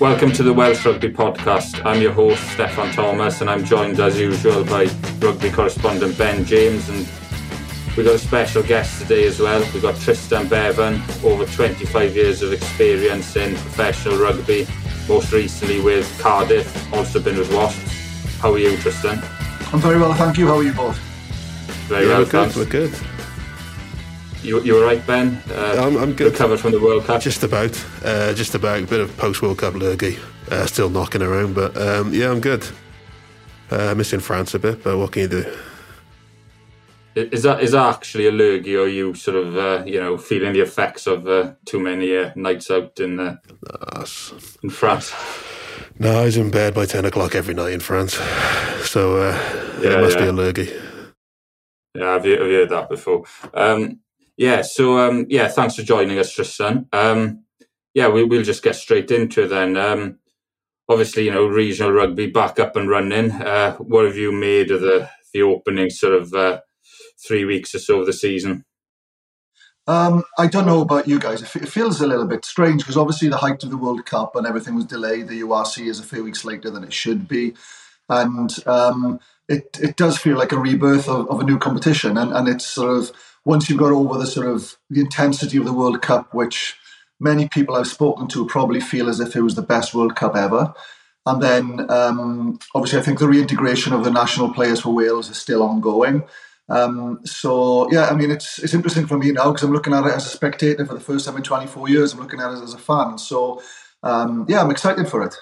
Welcome to the Welsh Rugby Podcast. I'm your host, Steffan Thomas, and I'm joined as usual by rugby correspondent Ben James. And we've got a special guest today as well. We've got Trystan Bevan, over 25 years of experience in professional rugby, most recently with Cardiff, also been with Wasps. How are you, Trystan? I'm very well, thank you. How are you both? Very yeah, well, we're good. We're good. You, you all right, Ben? Uh, I'm, I'm good. Recovered from the World Cup? Just about. Uh, just about. A bit of post World Cup lurgy. Uh, still knocking around, but um, yeah, I'm good. Uh, missing France a bit, but what can you do? Is that is that actually a lurgy, or are you sort of uh, you know feeling the effects of uh, too many uh, nights out in in France? No, I was in bed by ten o'clock every night in France, so uh, yeah, it must yeah. be a lurgy. Yeah, I've, I've heard that before. Um, yeah, so um, yeah, thanks for joining us, Trystan. Um, yeah, we, will just get straight into it then. Um, obviously, you know, regional rugby back up and running. Uh, what have you made of the the opening sort of uh, three weeks or so of the season? Um, I don't know about you guys. It feels a little bit strange because obviously the height of the World Cup and everything was delayed. The URC is a few weeks later than it should be, and um, it it does feel like a rebirth of, of a new competition. And, and it's sort of once you've got over the sort of the intensity of the World Cup, which many people I've spoken to probably feel as if it was the best World Cup ever. And then, um, obviously, I think the reintegration of the national players for Wales is still ongoing. Um, so, yeah, I mean, it's it's interesting for me now because I'm looking at it as a spectator for the first time in 24 years. I'm looking at it as a fan. So, um, yeah, I'm excited for it.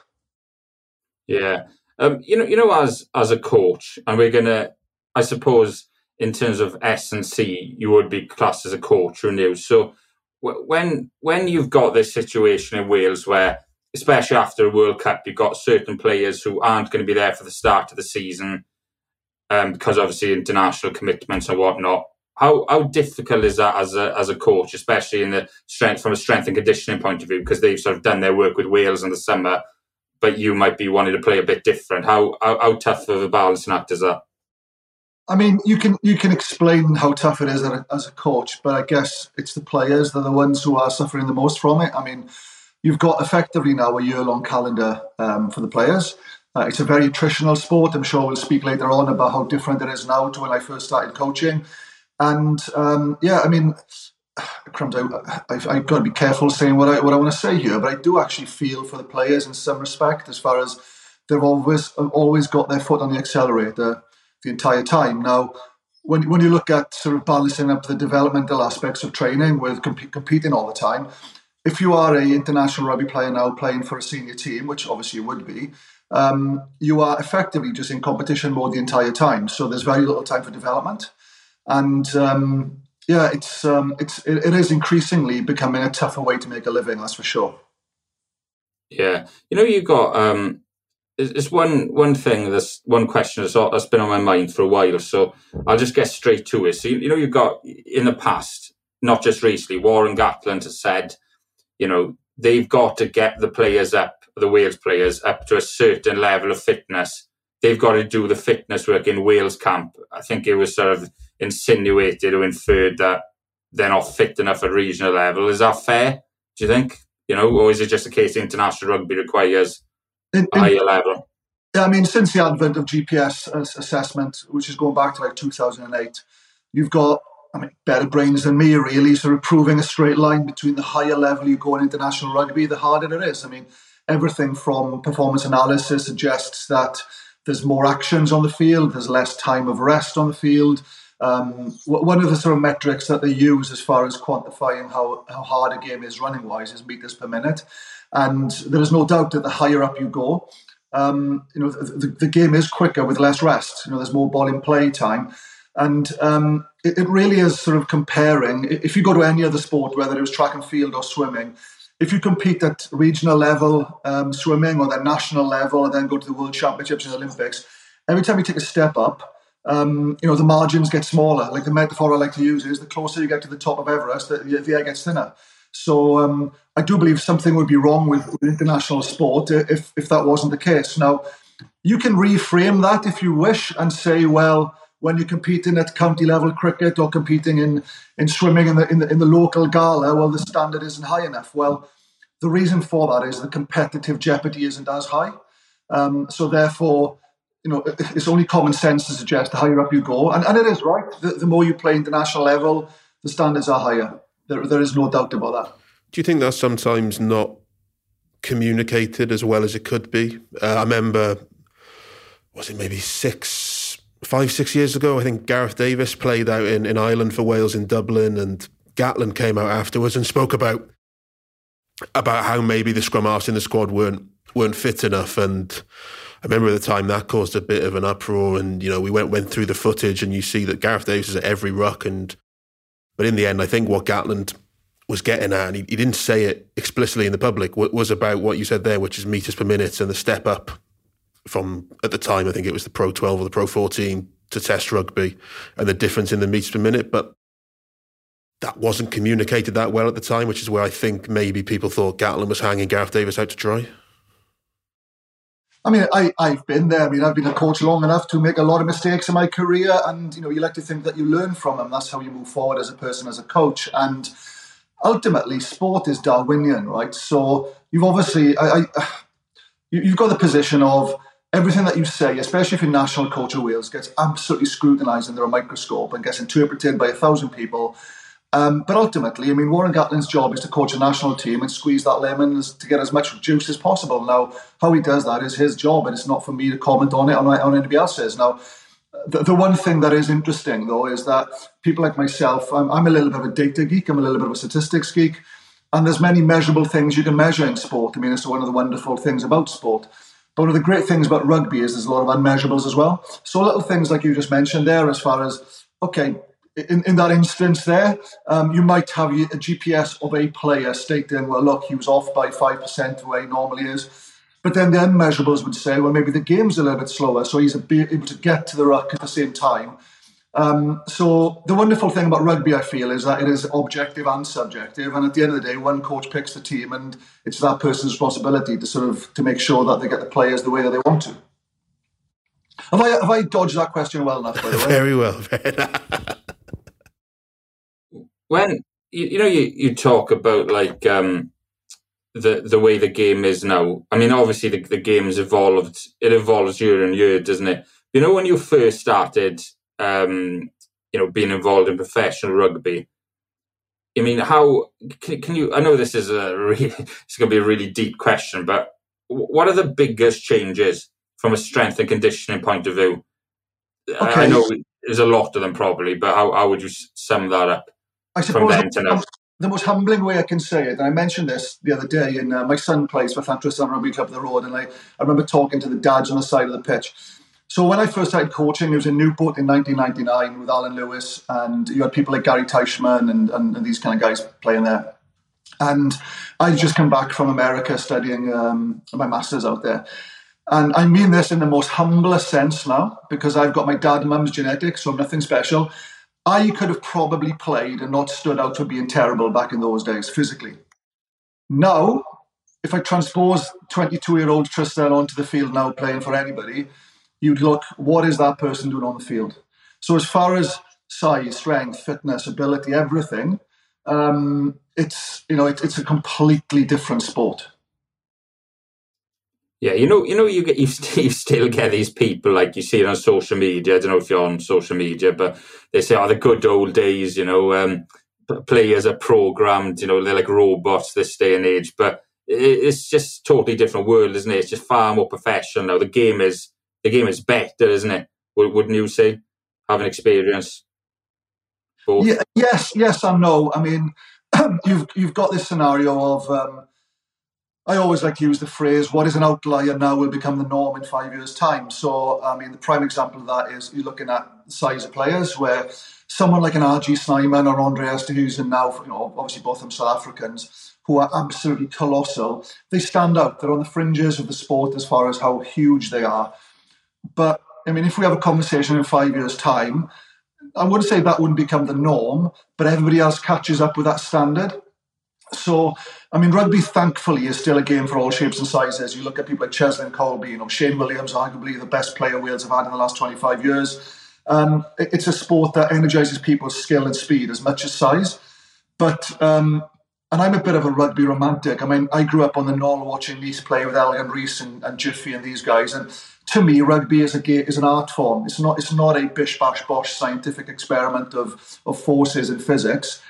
Yeah, um, you know, you know, as as a coach, and we're gonna, I suppose, in terms of S and C, you would be classed as a coach or new. So when when you've got this situation in Wales where, especially after a World Cup, you've got certain players who aren't going to be there for the start of the season um, because obviously international commitments and whatnot. How how difficult is that as a as a coach, especially in the strength from a strength and conditioning point of view, because they've sort of done their work with Wales in the summer, but you might be wanting to play a bit different. How how, how tough of a balancing act is that? I mean, you can you can explain how tough it is as a coach, but I guess it's the players that are the ones who are suffering the most from it. I mean, you've got effectively now a year long calendar um, for the players. Uh, it's a very attritional sport. I'm sure we'll speak later on about how different it is now to when I first started coaching. And um, yeah, I mean, crumbs. I, I've, I've, got to be careful saying what I what I want to say here, but I do actually feel for the players in some respect, as far as they've always always got their foot on the accelerator the entire time. Now, when, when you look at sort of balancing up the developmental aspects of training with comp- competing all the time, if you are a international rugby player now playing for a senior team, which obviously you would be, um, you are effectively just in competition mode the entire time. So there's very little time for development, and um, yeah, it's um, it's it, it is increasingly becoming a tougher way to make a living. That's for sure. Yeah, you know, you've got um, it's one one thing. There's one question that's, that's been on my mind for a while. So I'll just get straight to it. So you, you know, you've got in the past, not just recently, Warren Gatland has said, you know, they've got to get the players up, the Wales players up to a certain level of fitness. They've got to do the fitness work in Wales camp. I think it was sort of insinuated or inferred that they're not fit enough at regional level. Is that fair? Do you think? You know, or is it just a case international rugby requires in, in, higher level. Yeah, I mean, since the advent of GPS assessment, which is going back to like 2008, you've got, I mean, better brains than me, really, sort of proving a straight line between the higher level you go in international rugby, the harder it is. I mean, everything from performance analysis suggests that there's more actions on the field, there's less time of rest on the field. Um, one of the sort of metrics that they use as far as quantifying how, how hard a game is running wise is meters per minute. And there is no doubt that the higher up you go, um, you know, the, the, game is quicker with less rest. You know, there's more ball in play time. And um, it, it, really is sort of comparing. If you go to any other sport, whether it was track and field or swimming, if you compete at regional level um, swimming or then national level and then go to the World Championships and Olympics, every time you take a step up, um, you know, the margins get smaller. Like the metaphor I like to use is the closer you get to the top of Everest, the, the air gets thinner. So um, I do believe something would be wrong with, with, international sport if, if that wasn't the case. Now, you can reframe that if you wish and say, well, when you're competing at county level cricket or competing in, in swimming in the, in the in the local gala, well, the standard isn't high enough. Well, The reason for that is the competitive jeopardy isn't as high. Um, so therefore, you know, it's only common sense to suggest the higher up you go, and, and it is right. The, the more you play international level, the standards are higher. There, there is no doubt about that. Do you think that's sometimes not communicated as well as it could be? Uh, I remember, was it maybe six, five, six years ago? I think Gareth Davies played out in, in Ireland for Wales in Dublin, and Gatland came out afterwards and spoke about about how maybe the scrum halves in the squad weren't weren't fit enough and I remember at the time that caused a bit of an uproar, and you know we went went through the footage, and you see that Gareth Davies is at every ruck, and but in the end, I think what Gatland was getting at, and he, he didn't say it explicitly in the public, was about what you said there, which is meters per minute and the step up from at the time, I think it was the Pro 12 or the Pro 14 to Test rugby, and the difference in the meters per minute, but that wasn't communicated that well at the time, which is where I think maybe people thought Gatland was hanging Gareth Davies out to dry. I mean, I, I've been there. I mean, I've been a coach long enough to make a lot of mistakes in my career. And, you know, you like to think that you learn from them. That's how you move forward as a person, as a coach. And ultimately, sport is Darwinian, right? So you've obviously, I, I, you've got the position of everything that you say, especially if you're national coach of Wales, gets absolutely scrutinised under a microscope and gets interpreted by a thousand people. Um, but ultimately, I mean, Warren Gatland's job is to coach a national team and squeeze that lemon to get as much juice as possible. Now, how he does that is his job, and it's not for me to comment on it on, on anybody else's. Now, the, the one thing that is interesting, though, is that people like myself, I'm, I'm a little bit of a data geek, I'm a little bit of a statistics geek, and there's many measurable things you can measure in sport. I mean, it's one of the wonderful things about sport. But one of the great things about rugby is there's a lot of unmeasurables as well. So little things like you just mentioned there, as far as okay, in, in that instance there, um, you might have a GPS of a player stating, well, look, he was off by 5% where he normally is. But then the measurables would say, well, maybe the game's a little bit slower, so he's able to get to the ruck at the same time. Um, so the wonderful thing about rugby, I feel, is that it is objective and subjective. And at the end of the day, one coach picks the team, and it's that person's responsibility to sort of to make sure that they get the players the way that they want to. Have I have I dodged that question well enough? By the way? Very well. when you, you know you, you talk about like um, the the way the game is now. I mean, obviously the, the game's evolved. It evolves year on year, doesn't it? You know, when you first started, um, you know, being involved in professional rugby. I mean, how can, can you? I know this is a really, it's going to be a really deep question, but what are the biggest changes from a strength and conditioning point of view? Okay. I know there's a lot of them probably, but how, how would you sum that up? I suppose the, the, most humbling way I can say it, and I mentioned this the other day, and uh, my son plays for Llantrisant Rugby Club of the road, and I, I remember talking to the dads on the side of the pitch. So when I first started coaching, it was in Newport in 1999 with Alan Lewis, and you had people like Gary Teichmann and, and, and these kind of guys playing there. And I'd just come back from America studying um, my master's out there. And I mean this in the most humblest sense now, because I've got my dad and mum's genetics, so I'm nothing special. I could have probably played and not stood out for being terrible back in those days physically. Now, if I transpose 22 year old Trystan onto the field now playing for anybody, you'd look, what is that person doing on the field? So, as far as size, strength, fitness, ability, everything, um, it's you know it, it's a completely different sport. Yeah, you know, you know, you get you, you still get these people like you see it on social media. I don't know if you're on social media, but they say, "Oh, the good old days." You know, um, players are programmed. You know, they're like robots this day and age. But it's just totally different world, isn't it? It's just far more professional now. The game is the game is better, isn't it? Wouldn't you say, having experience? Both? Yeah, yes, yes, and no. I mean, you've you've got this scenario of. Um, I always like to use the phrase, what is an outlier now will become the norm in five years' time. So, I mean, the prime example of that is you're looking at size of players where someone like an RG Snyman or Andre Esterhuizen now, you know, obviously both of them South Africans, who are absolutely colossal. They stand out. They're on the fringes of the sport as far as how huge they are. But, I mean, if we have a conversation in five years' time, I wouldn't say that wouldn't become the norm, but everybody else catches up with that standard. So, I mean, rugby, thankfully, is still a game for all shapes and sizes. You look at people like Cheslin Kolbe, you know, Shane Williams, arguably the best player Wales have had in the last 25 years. Um, it's a sport that energizes people's skill and speed as much as size. But um, and I'm a bit of a rugby romantic. I mean, I grew up on the Gnoll watching Neath play with Elgin Rees and, and Jiffy and these guys. And to me, rugby is a is an art form. It's not it's not a bish bash bosh scientific experiment of of forces and physics,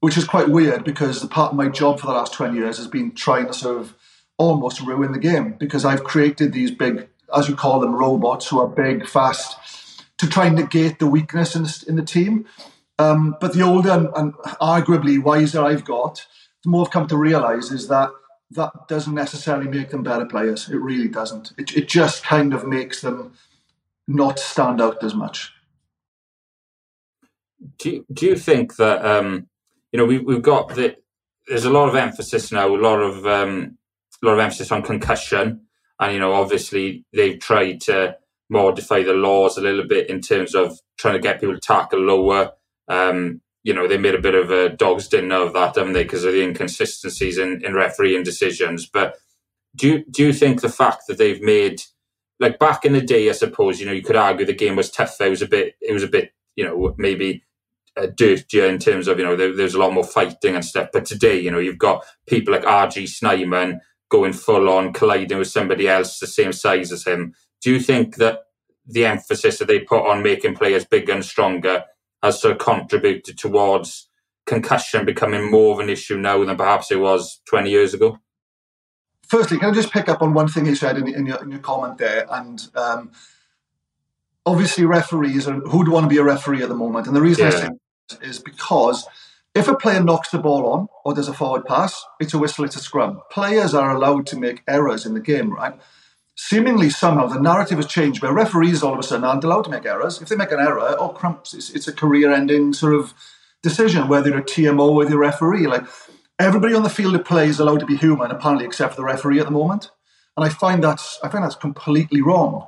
which is quite weird because the part of my job for the last twenty years has been trying to sort of almost ruin the game because I've created these big, as you call them, robots who are big, fast, to try and negate the weakness in the, in the team. Um, but the older and, and, arguably wiser I've got, the more I've come to realize is that that doesn't necessarily make them better players. It really doesn't. It, it just kind of makes them not stand out as much. Do you, do you think that um, you know we, we've got the there's a lot of emphasis now, a lot of um, a lot of emphasis on concussion, and you know obviously they've tried to modify the laws a little bit in terms of trying to get people to tackle lower. Um, you know, they made a bit of a dog's dinner of that, haven't they, because of the inconsistencies in, in refereeing decisions. But do you, do you think the fact that they've made, like back in the day, I suppose, you know, you could argue the game was tougher. It was a bit, it was a bit, you know, maybe uh, dirtier in terms of, you know, there, there's a lot more fighting and stuff. But today, you know, you've got people like RG Snyman going full on, colliding with somebody else the same size as him. Do you think that the emphasis that they put on making players bigger and stronger has sort of contributed towards concussion becoming more of an issue now than perhaps it was 20 years ago? Firstly, can I just pick up on one thing you said in, in, your, in your, comment there? And um, obviously, referees are who'd want to be a referee at the moment. And the reason yeah. I say is because if a player knocks the ball on or there's a forward pass, it's a whistle, it's a scrum. Players are allowed to make errors in the game, right? seemingly somehow the narrative has changed where referees all of a sudden aren't allowed to make errors. If they make an error, oh crumps, it's, it's a career-ending sort of decision, whether you're a TMO or whether referee. Like everybody on the field of play is allowed to be human, apparently, except for the referee at the moment. And I find that's I find that's completely wrong.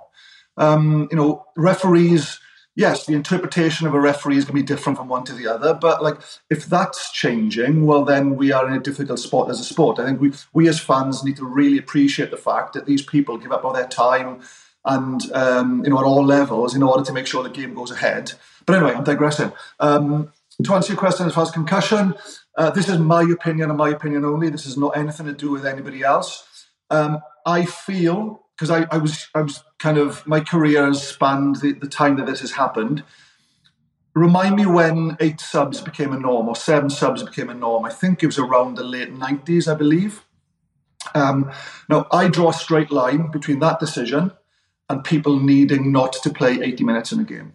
Um, you know, referees yes, the interpretation of a referee is going to be different from one to the other. But like, if that's changing, well, then we are in a difficult spot as a sport. I think we we as fans need to really appreciate the fact that these people give up all their time and um, you know at all levels in order to make sure the game goes ahead. But anyway, I'm digressing. Um, to answer your question as far as concussion, uh, this is my opinion and my opinion only. This has not anything to do with anybody else. Um, I feel because I, I was I was kind of my career has spanned the, the time that this has happened. Remind me when eight subs became a norm or seven subs became a norm. I think it was around the late nineties, I believe. Um, now I draw a straight line between that decision and people needing not to play 80 minutes in a game.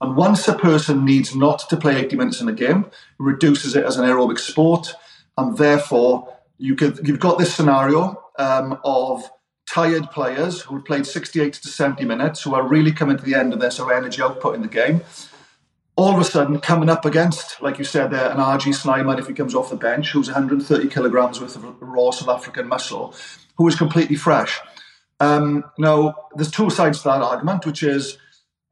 And once a person needs not to play 80 minutes in a game, it reduces it as an aerobic sport, and therefore you could, you've got this scenario um, of tired players who played 68 to 70 minutes, who are really coming to the end of their of energy output in the game, all of a sudden coming up against, like you said there, an RG Snyman if he comes off the bench, who's 130 kilograms worth of raw South African muscle, who is completely fresh. Um, now, there's two sides to that argument, which is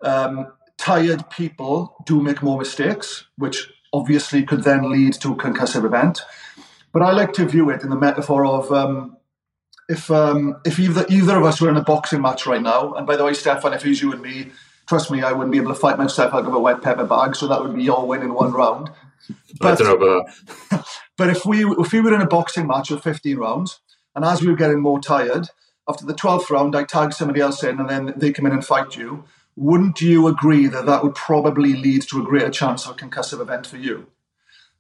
um, tired people do make more mistakes, which obviously could then lead to a concussive event. But I like to view it in the metaphor of um, if um, if either either of us were in a boxing match right now, and by the way, Steffan, if it was you and me, trust me, I wouldn't be able to fight myself out of a wet pepper bag, so that would be your win in one round. But, I don't know about that. but if we if we were in a boxing match of fifteen rounds, and as we were getting more tired, after the twelfth round, I tag somebody else in, and then they come in and fight you. Wouldn't you agree that that would probably lead to a greater chance of a concussive event for you?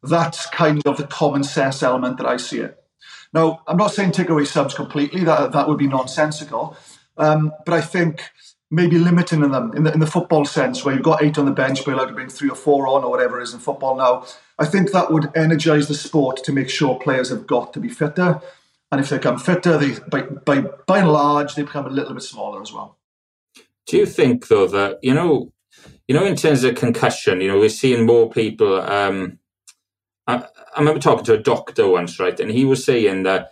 That's kind of the common sense element that I see it. Now, I'm not saying take away subs completely, that, that would be nonsensical. Um, but I think maybe limiting them in the, in the football sense, where you've got eight on the bench, but you're allowed to bring three or four on, or whatever it is in football now. I think that would energise the sport to make sure players have got to be fitter. And if they become fitter, they by, by, by and large, they become a little bit smaller as well. Do you think, though, that, you know, you know, in terms of concussion, you know, we're seeing more people. Um, I, I remember talking to a doctor once, right, and he was saying that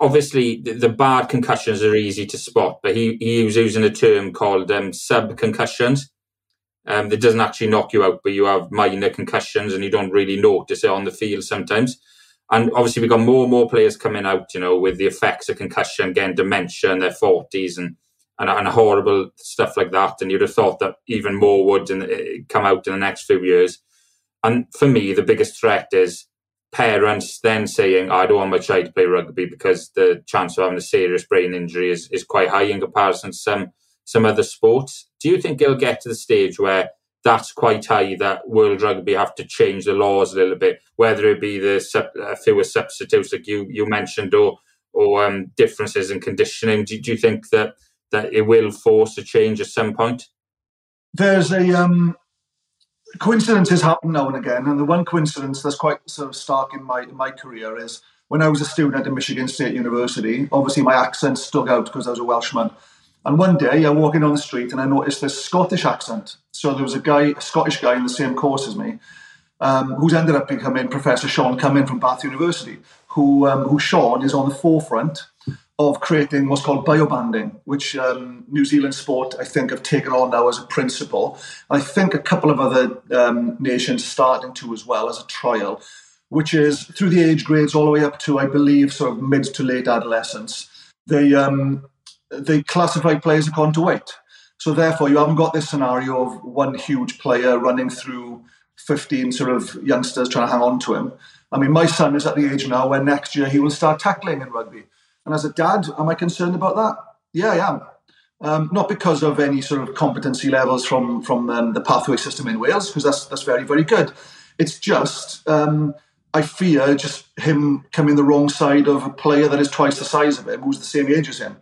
obviously the, the bad concussions are easy to spot, but he, he was using a term called um, sub concussions. Um, that doesn't actually knock you out, but you have minor concussions and you don't really notice it on the field sometimes. And obviously, we've got more and more players coming out, you know, with the effects of concussion, getting dementia in their 40s and, and, and horrible stuff like that. And you'd have thought that even more would in, come out in the next few years. And for me, the biggest threat is parents then saying, I don't want my child to play rugby because the chance of having a serious brain injury is, is quite high in comparison to some, some other sports. Do you think it'll get to the stage where that's quite high that World Rugby have to change the laws a little bit, whether it be the sub, uh, fewer substitutes like you, you mentioned or or um, differences in conditioning? Do, do, you think that, that it will force a change at some point? There's a um, coincidences happen now and again, and the one coincidence that's quite sort of stark in my in my career is when I was a student at Michigan State University. Obviously, my accent stuck out because I was a Welshman. And one day, I'm walking on the street and I noticed this Scottish accent. So there was a guy, a Scottish guy in the same course as me, um, who's ended up becoming Professor Sean Cumming from Bath University, who, um, who Sean is on the forefront of creating what's called biobanding, which um, New Zealand sport, I think, have taken on now as a principle. I think a couple of other um, nations starting to as well as a trial, which is through the age grades all the way up to, I believe, sort of mid to late adolescence. They um, they classify players according to weight. So therefore, you haven't got this scenario of one huge player running through 15 sort of youngsters trying to hang on to him. I mean, my son is at the age now where next year he will start tackling in rugby. And as a dad, am I concerned about that? Yeah, I am. Um, not because of any sort of competency levels from from um, the pathway system in Wales, because that's that's very very good. It's just um, I fear just him coming the wrong side of a player that is twice the size of him, who's the same age as him.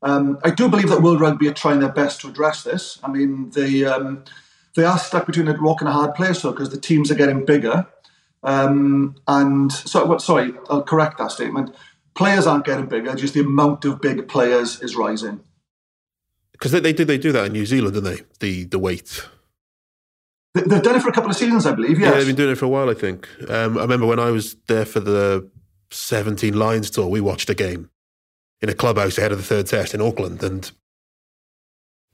Um, I do believe that World Rugby are trying their best to address this. I mean, they um, they are stuck between a rock and a hard place, though, because the teams are getting bigger. Um, and so, sorry, I'll correct that statement. Players aren't getting bigger; just the amount of big players is rising. Because they, they do they do that in New Zealand, don't they? The the weight. They, have done it for a couple of seasons, I believe. Yes. Yeah, they've been doing it for a while. I think. Um, I remember when I was there for the Seventeen Lions tour, we watched a game in a clubhouse ahead of the third test in Auckland, and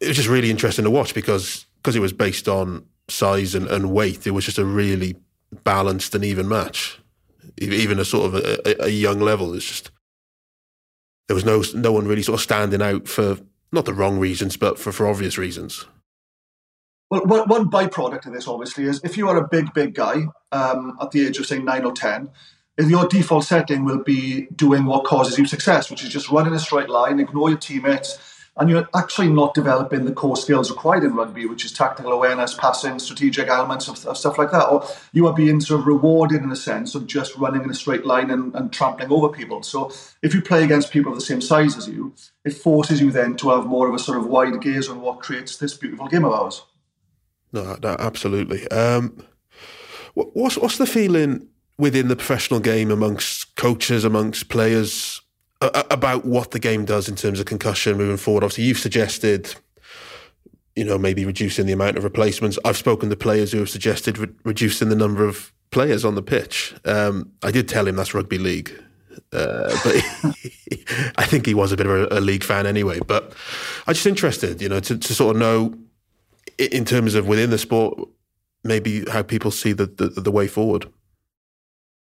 it was just really interesting to watch because because it was based on size and, and weight. It was just a really balanced and even match, even a sort of a, a young level. It's just there was no no one really sort of standing out for not the wrong reasons, but for, for obvious reasons. Well, one, byproduct of this, obviously, is if you are a big, big guy um, at the age of, say, nine or 10, your default setting will be doing what causes you success, which is just run in a straight line, ignore your teammates, and you're actually not developing the core skills required in rugby, which is tactical awareness, passing, strategic elements of, of, stuff like that. Or you are being sort of rewarded in a sense of just running in a straight line and, and trampling over people. So if you play against people of the same size as you, it forces you then to have more of a sort of wide gaze on what creates this beautiful game of ours. No, no absolutely. Um, what's what's the feeling? within the professional game amongst coaches, amongst players about what the game does in terms of concussion moving forward. Obviously, you've suggested, you know, maybe reducing the amount of replacements. I've spoken to players who have suggested re- reducing the number of players on the pitch. Um, I did tell him that's rugby league. Uh, but I think he was a bit of a, a, league fan anyway. But I'm just interested, you know, to, to sort of know in terms of within the sport, maybe how people see the, the, the way forward.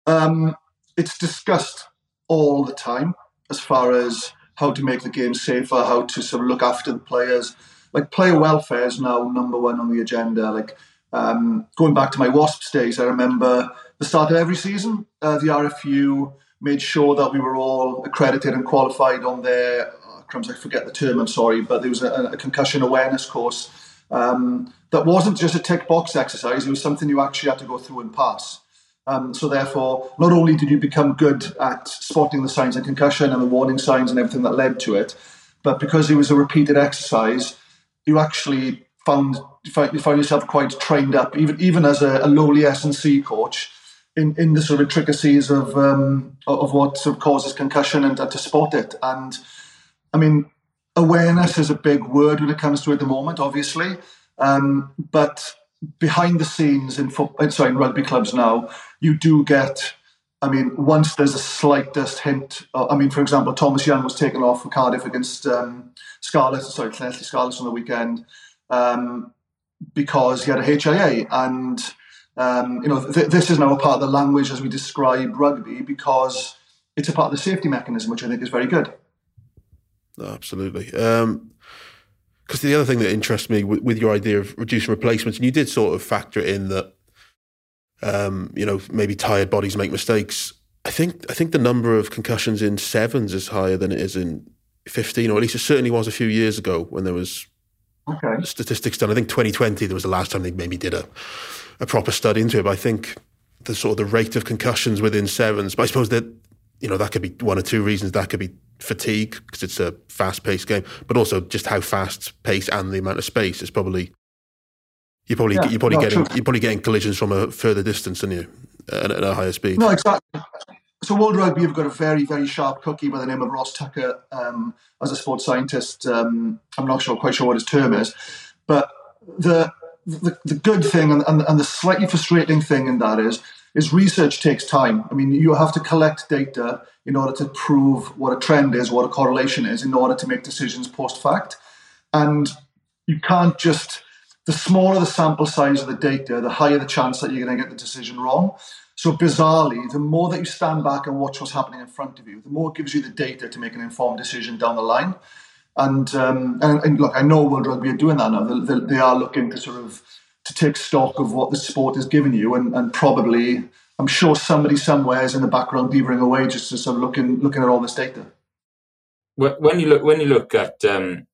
Um, it's discussed all the time as far as how to make the game safer, how to sort of look after the players. Like player welfare is now number one on the agenda. Like um, going back to my Wasps days, I remember the start of every season, uh, the RFU made sure that we were all accredited and qualified on their oh, crumbs. I forget the term. I'm sorry, but there was a, a concussion awareness course um, that wasn't just a tick box exercise. It was something you actually had to go through and pass. Um, so therefore, not only did you become good at spotting the signs of concussion and the warning signs and everything that led to it, but because it was a repeated exercise, you actually found you found, yourself quite trained up, even even as a, a lowly S and C coach, in, in the sort of intricacies of um, of what sort of causes concussion and, and to spot it. And I mean, awareness is a big word when it comes to it at the moment, obviously, um, but behind the scenes in football, sorry, in rugby clubs now, you do get. I mean, once there's a slightest hint. Uh, I mean, for example, Thomas Young was taken off for Cardiff against um, Scarlet, sorry, Llanelli Scarlets on the weekend um, because he had a HIA, and um, you know th- this is now a part of the language as we describe rugby because it's a part of the safety mechanism, which I think is very good. Absolutely. Um, because the other thing that interests me with, with, your idea of reducing replacements, and you did sort of factor it in that Um, you know, maybe tired bodies make mistakes. I think I think the number of concussions in sevens is higher than it is in fifteen, or at least it certainly was a few years ago when there was okay. statistics done. I think 2020 there was the last time they maybe did a a proper study into it. But I think the sort of the rate of concussions within sevens. But I suppose that you know that could be one or two reasons. That could be fatigue because it's a fast paced game, but also just how fast pace and the amount of space is probably you're probably yeah, you're probably getting true. you're probably getting collisions from a further distance than you at, at a higher speed. No, exactly. So World Rugby have got a very very sharp cookie by the name of Ross Tucker um, as a sports scientist. Um, I'm not sure quite sure what his term is, but the the, the good thing and, and, and the slightly frustrating thing in that is is research takes time. I mean, you have to collect data in order to prove what a trend is, what a correlation is, in order to make decisions post fact. And you can't just, the smaller the sample size of the data, the higher the chance that you're going to get the decision wrong. So, bizarrely, the more that you stand back and watch what's happening in front of you, the more it gives you the data to make an informed decision down the line. And, um, and, and, look, I know World Rugby are doing that now. They, they, are looking to sort of to take stock of what the sport has given you, and, and probably, I'm sure somebody somewhere is in the background beavering away just to sort of looking looking at all this data. When you look when you look at, um,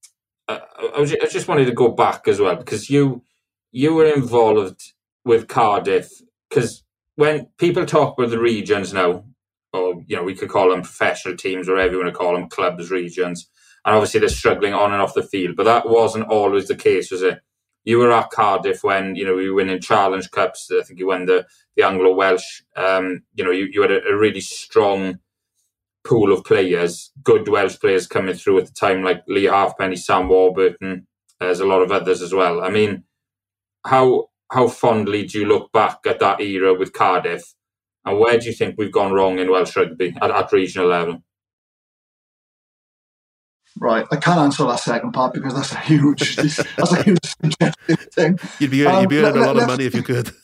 I, was, I just wanted to go back as well because you you were involved with Cardiff because when people talk about the regions now, or you know, we could call them professional teams, or whatever you want to call them, clubs, regions and obviously they're struggling on and off the field. But that wasn't always the case, was it? You were at Cardiff when you know you were winning Challenge Cups. I think you won the the Anglo Welsh. Um, you know, you, you had a, a, really strong pool of players, good Welsh players coming through at the time, like Lee Halfpenny, Sam Warburton. There's a lot of others as well. I mean, how how fondly do you look back at that era with Cardiff, and where do you think we've gone wrong in Welsh rugby at, at regional level? Right, I can't answer that second part because that's a huge, that's a huge thing. You'd be, um, you'd be earning let, a lot let, of money if you could.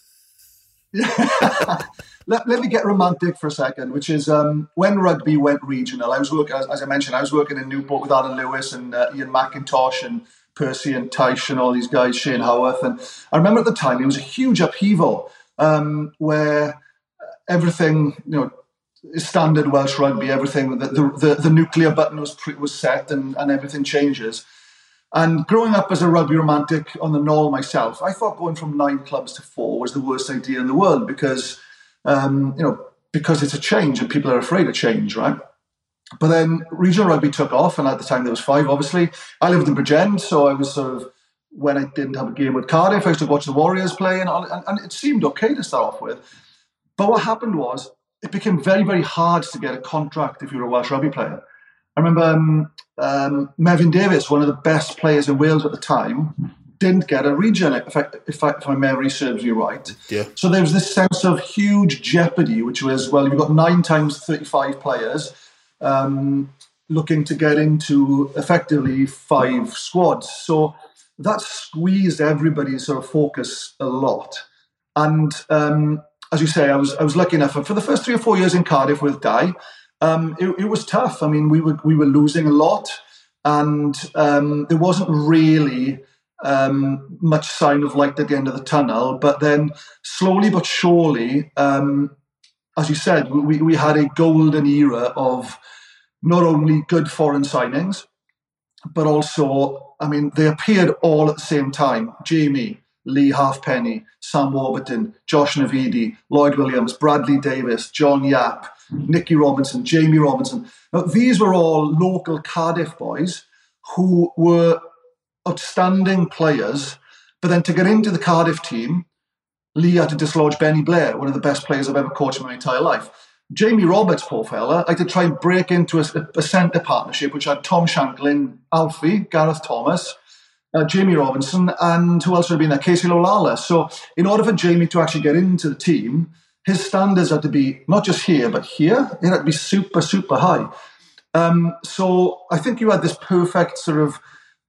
Yeah. let, let me get romantic for a second, which is um, when rugby went regional. I was working, as, as, I mentioned, I was working in Newport with Alan Lewis and uh, Ian McIntosh and Percy and Tyche and all these guys, Shane Howarth. And I remember at the time it was a huge upheaval um, where everything, you know, standard Welsh rugby, everything the the, the nuclear button was pre, was set and, and everything changes. And growing up as a rugby romantic on the Gnoll myself, I thought going from nine clubs to four was the worst idea in the world because um, you know because it's a change and people are afraid of change, right? But then regional rugby took off, and at the time there was five. Obviously, I lived in Bridgend, so I was sort of when I didn't have a game with Cardiff, I used to watch the Warriors play, and, and, and it seemed okay to start off with. But what happened was it became very, very hard to get a contract if you were a Welsh rugby player. I remember um, um, Davies, one of the best players in Wales at the time, didn't get a region, if, I, if, I, if my memory serves you right. Yeah. So there was this sense of huge jeopardy, which was, well, you've got nine times 35 players um, looking to get into effectively five squads. So that squeezed everybody's sort of focus a lot. And um, as you say, I was I was lucky enough for the first three or four years in Cardiff with Dai. Um, it, it, was tough. I mean, we were we were losing a lot, and um, there wasn't really um, much sign of light at the end of the tunnel. But then, slowly but surely, um, as you said, we, we had a golden era of not only good foreign signings, but also, I mean, they appeared all at the same time. Jamie, Lee Halfpenny, Sam Warburton, Josh Navidi, Lloyd Williams, Bradley Davies, John Yapp, Nicky Robinson, Jamie Robinson. Now, these were all local Cardiff boys who were outstanding players. But then to get into the Cardiff team, Lee had to dislodge Benny Blair, one of the best players I've ever coached in my entire life. Jamie Roberts, poor fella, I had to try and break into a, a centre partnership which had Tom Shanklin, Alfie, Gareth Thomas, uh, Jamie Robinson, and who else would have been there? Casey Laulala. So, in order for Jamie to actually get into the team, his standards had to be not just here, but here. It had to be super, super high. Um, so, I think you had this perfect sort of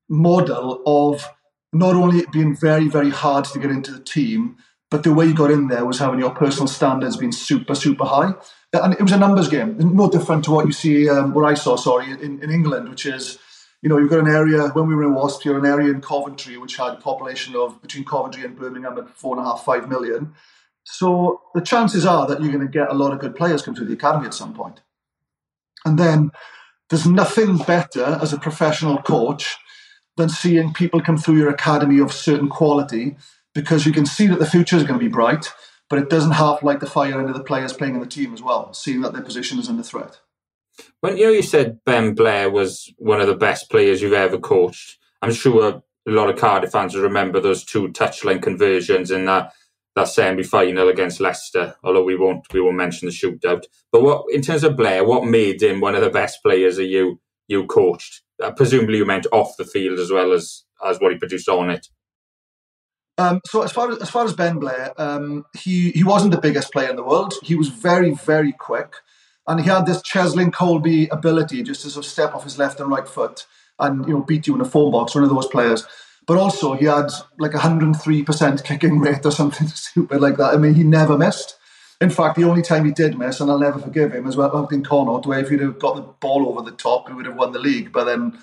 model of not only it being very, very hard to get into the team, but the way you got in there was having your personal standards being super, super high. And it was a numbers game, no different to what you see, um, what I saw, sorry, in, in England, which is you know, you've got an area, when we were in Wasp, you're an area in Coventry which had a population of between Coventry and Birmingham at four and a half, five million. So the chances are that you're going to get a lot of good players come through the academy at some point. And then there's nothing better as a professional coach than seeing people come through your academy of certain quality because you can see that the future is going to be bright, but it doesn't half light the fire into the players playing in the team as well, seeing that their position is under threat. When you know you said Ben Blair was one of the best players you've ever coached, I'm sure a lot of Cardiff fans will remember those two touchline conversions in that that semi final against Leicester. Although we won't we won't mention the shootout. But what in terms of Blair, what made him one of the best players that you you coached? Uh, presumably, you meant off the field as well as as what he produced on it. Um, so as far as, as far as Ben Blair, um, he he wasn't the biggest player in the world. He was very very quick, and he had this Cheslin Kolbe ability just to sort of step off his left and right foot and you know beat you in a phone box. One of those players. But also he had like 103% kicking rate or something stupid like that. I mean, he never missed. In fact, the only time he did miss, and I'll never forgive him, is out in Connacht, where if he'd have got the ball over the top, he would have won the league. But then,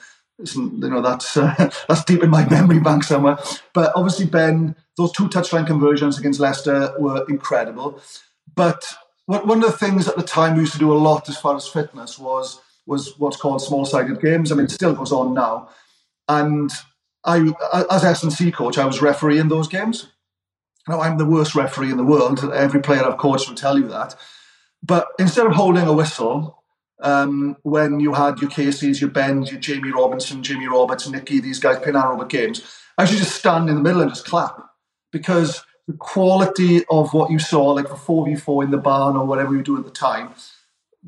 you know, that's uh, that's deep in my memory bank somewhere. But obviously, Ben, those two touchline conversions against Leicester were incredible. But one of the things at the time we used to do a lot as far as fitness was was what's called small-sided games. I mean, it still goes on now. And I, as S&C coach, I was refereeing those games. Now, I'm the worst referee in the world. Every player I've coached will tell you that. But instead of holding a whistle, um, when you had your Caseys, your Bens, your Jamie Robinson, Jamie Roberts, Nicky, these guys playing anaerobic games, I should just stand in the middle and just clap because the quality of what you saw, like the 4v4 in the barn or whatever you do at the time,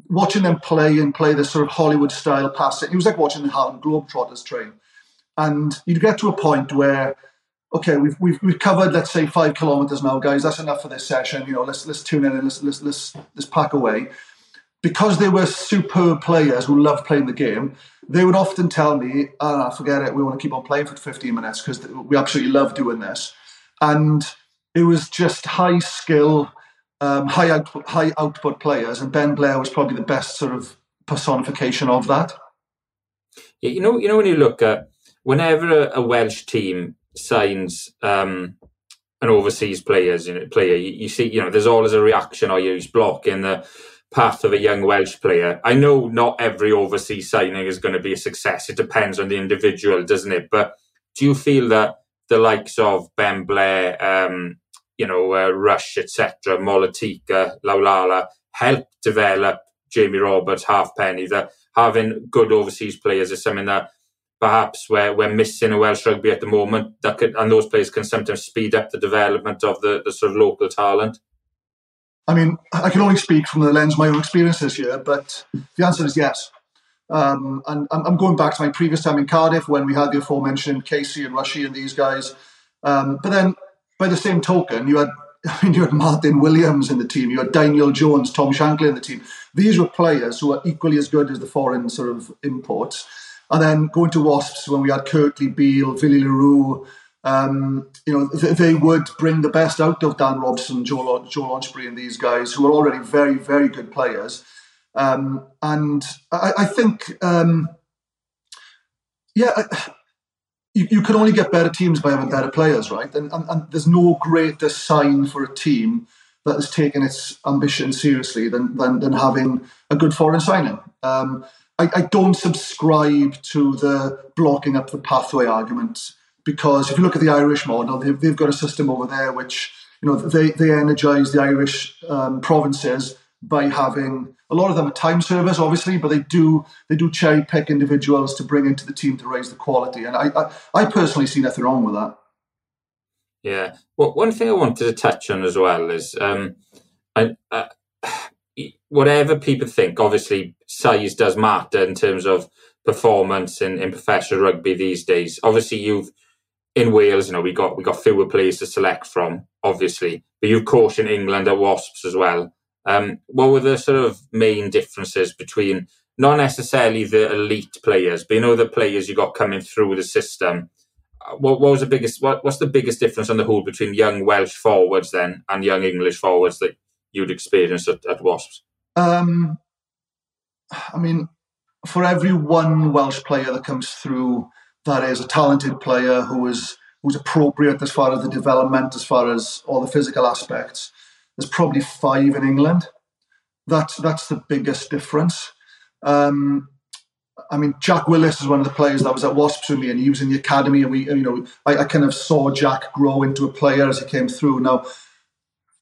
watching them play and play this sort of Hollywood style passing, it was like watching the Harlem Globetrotters train. And you'd get to a point where, okay, we've, we've, we've covered, let's say, five kilometers now, guys. That's enough for this session. You know, let's let's tune in and let's let's let's, let's pack away. Because they were superb players who loved playing the game, they would often tell me, "Ah, oh, forget it. We want to keep on playing for 15 minutes because we absolutely love doing this." And it was just high skill, um, high output, high output players, and Ben Blair was probably the best sort of personification of that. Yeah, you know, you know when you look at whenever a, a Welsh team signs um, an overseas players you know, player, you, you, see, you know, there's always a reaction or use block in the path of a young Welsh player. I know not every overseas signing is going to be a success. It depends on the individual, doesn't it? But do you feel that the likes of Ben Blair, um, you know, uh, Rush, etc., Molitika, Laulala, help develop Jamie Roberts, Halfpenny, that having good overseas players is something that perhaps we're, we're missing a Welsh rugby at the moment that could, and those players can sometimes speed up the development of the, the sort of local talent? I mean, I can only speak from the lens of my own experiences here, but the answer is yes. Um, and I'm going back to my previous time in Cardiff when we had the aforementioned Casey and Rushy and these guys. Um, but then, by the same token, you had I mean, you had Martyn Williams in the team, you had Daniel Jones, Tom Shanklin in the team. These were players who were equally as good as the foreign sort of imports. And then going to Wasps when we had Kurtley Beale, Willie le Roux, um, you know, th- they would bring the best out of Dan Robson, Joe, Joe Launchbury, and these guys who were already very, very good players. Um, and I, I think, um, yeah, you, you, can only get better teams by having better players, right? And, and, and there's no greater sign for a team that has taken its ambition seriously than, than, than having a good foreign signing. Um, I, I don't subscribe to the blocking up the pathway argument because if you look at the Irish model, they've, they've got a system over there which you know they they energise the Irish um, provinces by having a lot of them are time service, obviously, but they do they do cherry pick individuals to bring into the team to raise the quality, and I I, I personally see nothing wrong with that. Yeah, well, one thing I wanted to touch on as well is um, I, whatever people think, obviously size does matter in terms of performance in, in professional rugby these days. Obviously, you've in Wales, you know, we got we got fewer players to select from, obviously, but you've in England at Wasps as well. Um, what were the sort of main differences between not necessarily the elite players, but you know the players you got coming through the system? Uh, what, what was the biggest? What, what's the biggest difference on the whole between young Welsh forwards then and young English forwards that you'd experienced at, at Wasps? Um, I mean, for every one Welsh player that comes through that is a talented player who is who's appropriate as far as the development, as far as all the physical aspects, There's probably five in England. That's that's the biggest difference. Um, I mean, Jack Willis is one of the players that was at Wasps with me, and he was in the academy, and we, you know, I, I kind of saw Jack grow into a player as he came through. Now,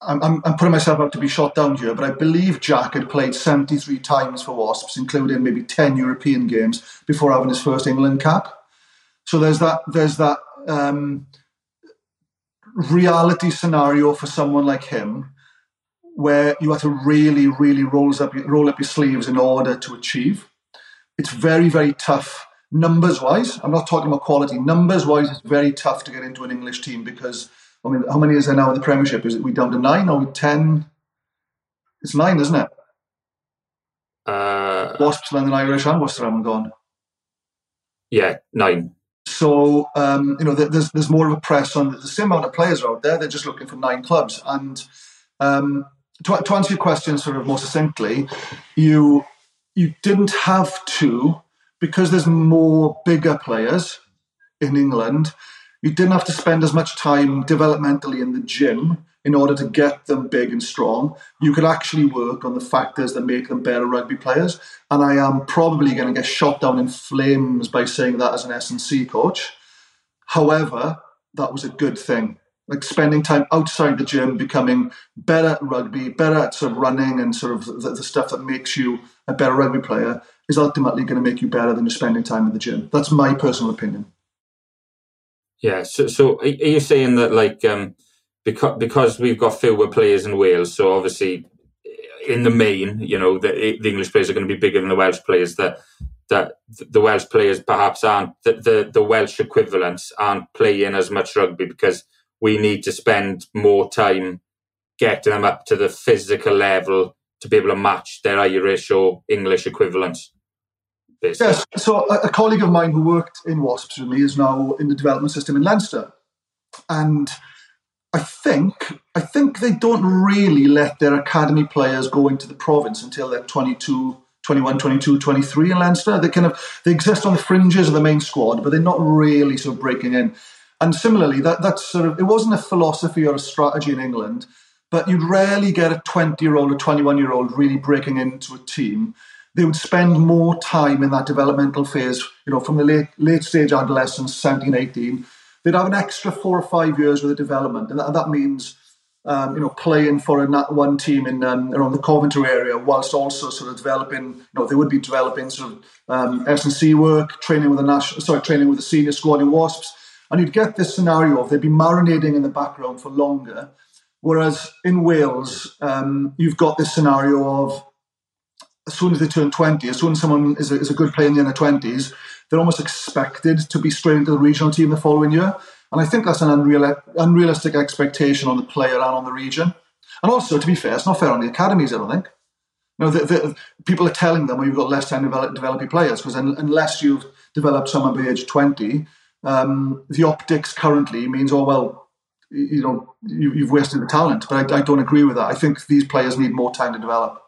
I'm, I'm, putting myself up to be shot down here, but I believe Jack had played 73 times for Wasps, including maybe 10 European games before having his first England cap. So there's that there's that um, reality scenario for someone like him, where you have to really, really roll up roll up your sleeves in order to achieve. It's very, very tough numbers wise. I'm not talking about quality. Numbers wise, it's very tough to get into an English team because I mean, how many is there now in the Premiership? Is it we down to nine or ten? It's nine, isn't it? Uh, Wasps, London Irish, and Worcester haven't gone. Yeah, nine. So um, you know, there's there's more of a press on the same amount of players out there. They're just looking for nine clubs. And um, to, to answer your question sort of more succinctly, you you didn't have to because there's more bigger players in England you didn't have to spend as much time developmentally in the gym in order to get them big and strong. You could actually work on the factors that make them better rugby players. And I am probably going to get shot down in flames by saying that as an S&C coach. However, that was a good thing. Like spending time outside the gym, becoming better at rugby, better at sort of running and sort of the, the stuff that makes you a better rugby player is ultimately going to make you better than just spending time in the gym. That's my personal opinion. Yeah. So, so are you saying that like um, because because we've got fewer players in Wales, so obviously in the main, you know, the, the English players are going to be bigger than the Welsh players. That that the Welsh players perhaps aren't the, the, the Welsh equivalents aren't playing as much rugby because we need to spend more time getting them up to the physical level to be able to match their Irish or English equivalents. Yes. So a, colleague of mine who worked in Wasps with me is now in the development system in Leinster, and I think I think they don't really let their academy players go into the province until they're 22, 21, 22, 23 in Leinster. They kind of they exist on the fringes of the main squad, but they're not really sort of breaking in. And similarly, that that's sort of it wasn't a philosophy or a strategy in England, but you'd rarely get a 20 year old or 21 year old really breaking into a team they would spend more time in that developmental phase, you know, from the late late stage adolescence, 17, 18. They'd have an extra four or five years with the development. And that, that means, um, you know, playing for a one team in um, around the Coventry area, whilst also sort of developing, you know, they would be developing sort of um, S&C work, training with the national, sorry, training with the senior squad in Wasps. And you'd get this scenario of they'd be marinating in the background for longer. Whereas in Wales, um, you've got this scenario of as soon as they turn 20, as soon as someone is a, is a good player in the under 20s, they're almost expected to be straight into the regional team the following year. And I think that's an unreal, unrealistic expectation on the player and on the region. And also, to be fair, it's not fair on the academies, I don't think. You know, the, the, people are telling them, well, you've got less time to develop, develop your players, because unless you've developed someone by age 20, um, the optics currently means, oh, well, you know, you, have wasted the talent. But I, I don't agree with that. I think these players need more time to develop.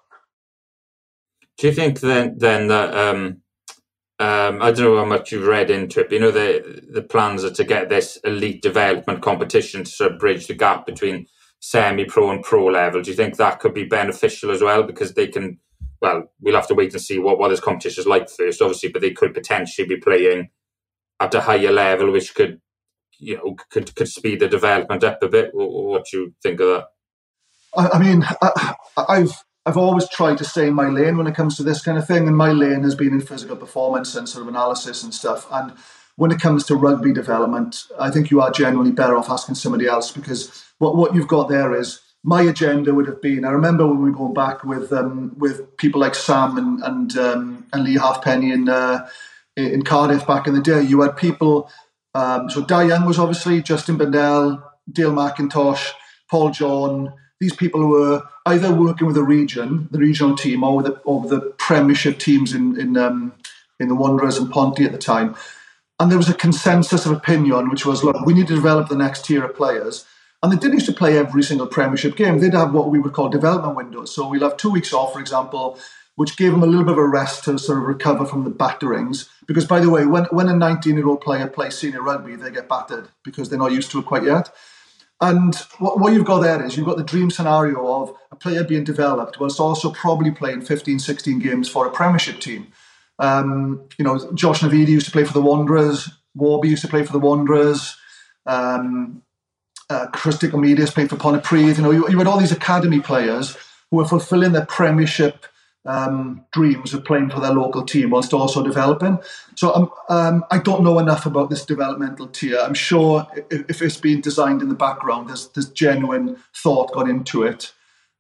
Do you think then then that um, um, I don't know how much you've read into it, but you know the the plans are to get this elite development competition to sort of bridge the gap between semi-pro and pro level. Do you think that could be beneficial as well because they can? Well, we'll have to wait and see what what this competition is like first, obviously, but they could potentially be playing at a higher level, which could you know could could speed the development up a bit. What do you think of that? I, mean, I, I've I've always tried to stay in my lane when it comes to this kind of thing, and my lane has been in physical performance and sort of analysis and stuff. And when it comes to rugby development, I think you are generally better off asking somebody else because what what you've got there is my agenda would have been. I remember when we were going back with um, with people like Sam and and um, and Leigh Halfpenny and. uh, in Cardiff back in the day. You had people. Um, so Dai Young was obviously Justin Burnell, Dale McIntosh, Paul John these people were either working with the region, the regional team, or with the, or the Premiership teams in in um, in the Wanderers and Ponty at the time. And there was a consensus of opinion, which was, look, we need to develop the next tier of players. And they didn't used to play every single Premiership game. They'd have what we would call development windows. So we'll have two weeks off, for example, which gave them a little bit of a rest to sort of recover from the batterings. Because, by the way, when, when a 19 year old player plays senior rugby, they get battered because they're not used to it quite yet. And what, what you've got there is you've got the dream scenario of a player being developed whilst also probably playing 15, 16 games for a Premiership team. Um, you know, Josh Navidi used to play for the Wanderers. Warby used to play for the Wanderers. Um, uh, Chris Dicomidis played for Pontypridd. You know, you, you, had all these academy players who were fulfilling their Premiership um, dreams of playing for their local team whilst also developing. So um, um, I don't know enough about this developmental tier. I'm sure if, if it's been designed in the background, there's, there's genuine thought gone into it.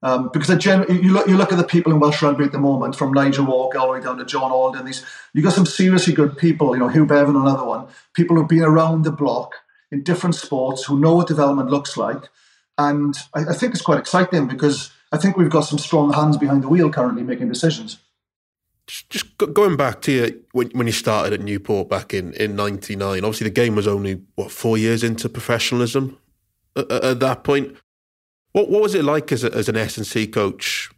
Um, because gen- you look you look at the people in Welsh rugby at the moment, from Nigel Walker all the way down to John Alden. These you got some seriously good people. You know Huw Bevan, another one. People who've been around the block in different sports, who know what development looks like, and I, I think it's quite exciting because I think we've got some strong hands behind the wheel currently making decisions. Just going back to you, when, when you started at Newport back in, in 99, obviously the game was only, what, four years into professionalism at, at that point. What, what was it like as, a, as an S&C coach,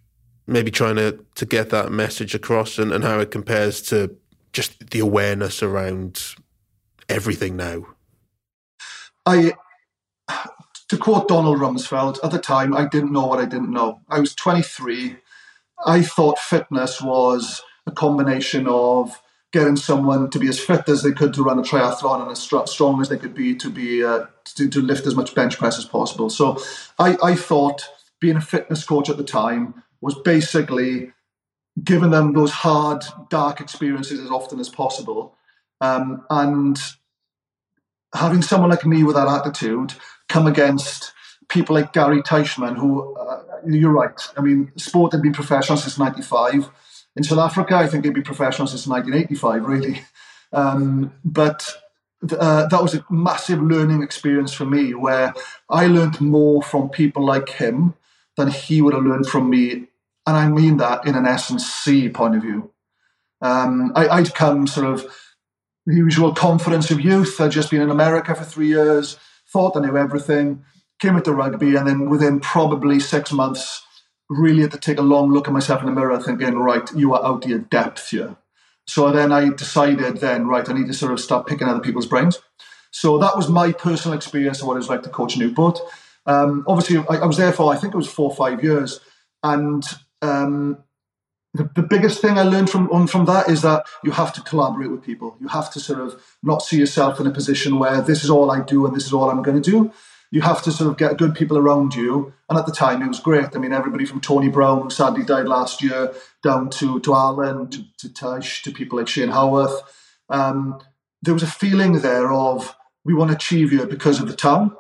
maybe trying to, to get that message across and, and how it compares to just the awareness around everything now? I to quote Donald Rumsfeld, at the time, I didn't know what I didn't know. I was 23. I thought fitness was a combination of getting someone to be as fit as they could to run a triathlon and as strong as they could be to be uh, to, to, lift as much bench press as possible. So I, I thought being a fitness coach at the time was basically giving them those hard, dark experiences as often as possible. Um, and having someone like me with that attitude come against people like Gary Teichmann, who, uh, you're right, I mean, sport had been professional since 95. In South Africa, I think it'd been professional since 1985, really. Um, but uh, that was a massive learning experience for me where I learned more from people like him than he would have learned from me. And I mean that in an S&C point of view. Um, I, I'd come sort of the usual confidence of youth. I'd just been in America for three years thought I knew everything, came into rugby, and then within probably six months, really had to take a long look at myself in the mirror, thinking, right, you are out of your depth here. So then I decided, then, right, I need to sort of start picking other people's brains. So that was my personal experience of what it was like to coach Newport. Um, obviously, I, I, was there for I think it was four or five years, and um, the, the biggest thing I learned from on from that is that you have to collaborate with people. You have to sort of not see yourself in a position where this is all I do and this is all I'm going to do. You have to sort of get good people around you. And at the time, it was great. I mean, everybody from Tony Brown, who sadly died last year, down to to Alan, to, to Tash, to people like Shane Howarth. Um, there was a feeling there of we want to achieve you because of the town.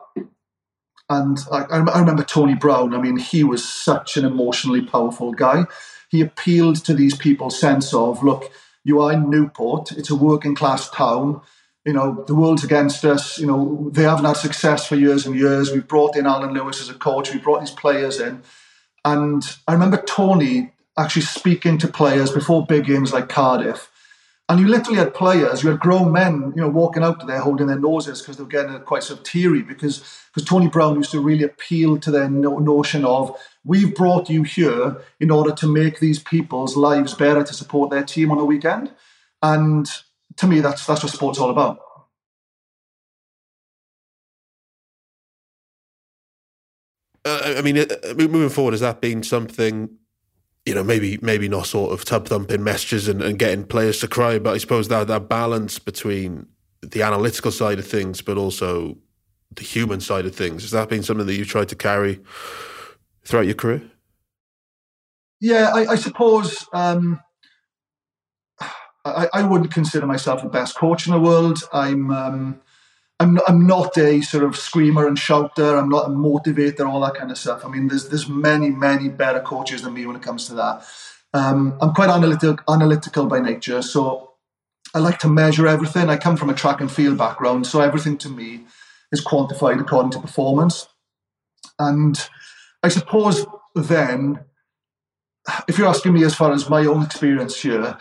And I, I remember Tony Brown. I mean, he was such an emotionally powerful guy he appealed to these people's sense of, look, you are in Newport, it's a working class town. You know, the world's against us. You know, they haven't had success for years and years. We've brought in Alan Lewis as a coach, we brought these players in. And I remember Tony actually speaking to players before big games like Cardiff and you literally had players, you had grown men, you know, walking out there holding their noses because they were getting quite sort of teary because because Tony Brown used to really appeal to their no- notion of we've brought you here in order to make these people's lives better to support their team on the weekend. And to me, that's that's what sport's all about. Uh, I mean, uh, moving forward, has that been something you know, maybe maybe not sort of tub thumping messages and, and getting players to cry, but I suppose that that balance between the analytical side of things, but also the human side of things, has that been something that you've tried to carry throughout your career? Yeah, I, I suppose um, I, I, wouldn't consider myself the best coach in the world. I'm um, I'm, I'm not a sort of screamer and shouter. I'm not a motivator, all that kind of stuff. I mean, there's there's many many better coaches than me when it comes to that. Um, I'm quite analytical analytical by nature, so I like to measure everything. I come from a track and field background, so everything to me is quantified according to performance. And I suppose then, if you're asking me as far as my own experience here,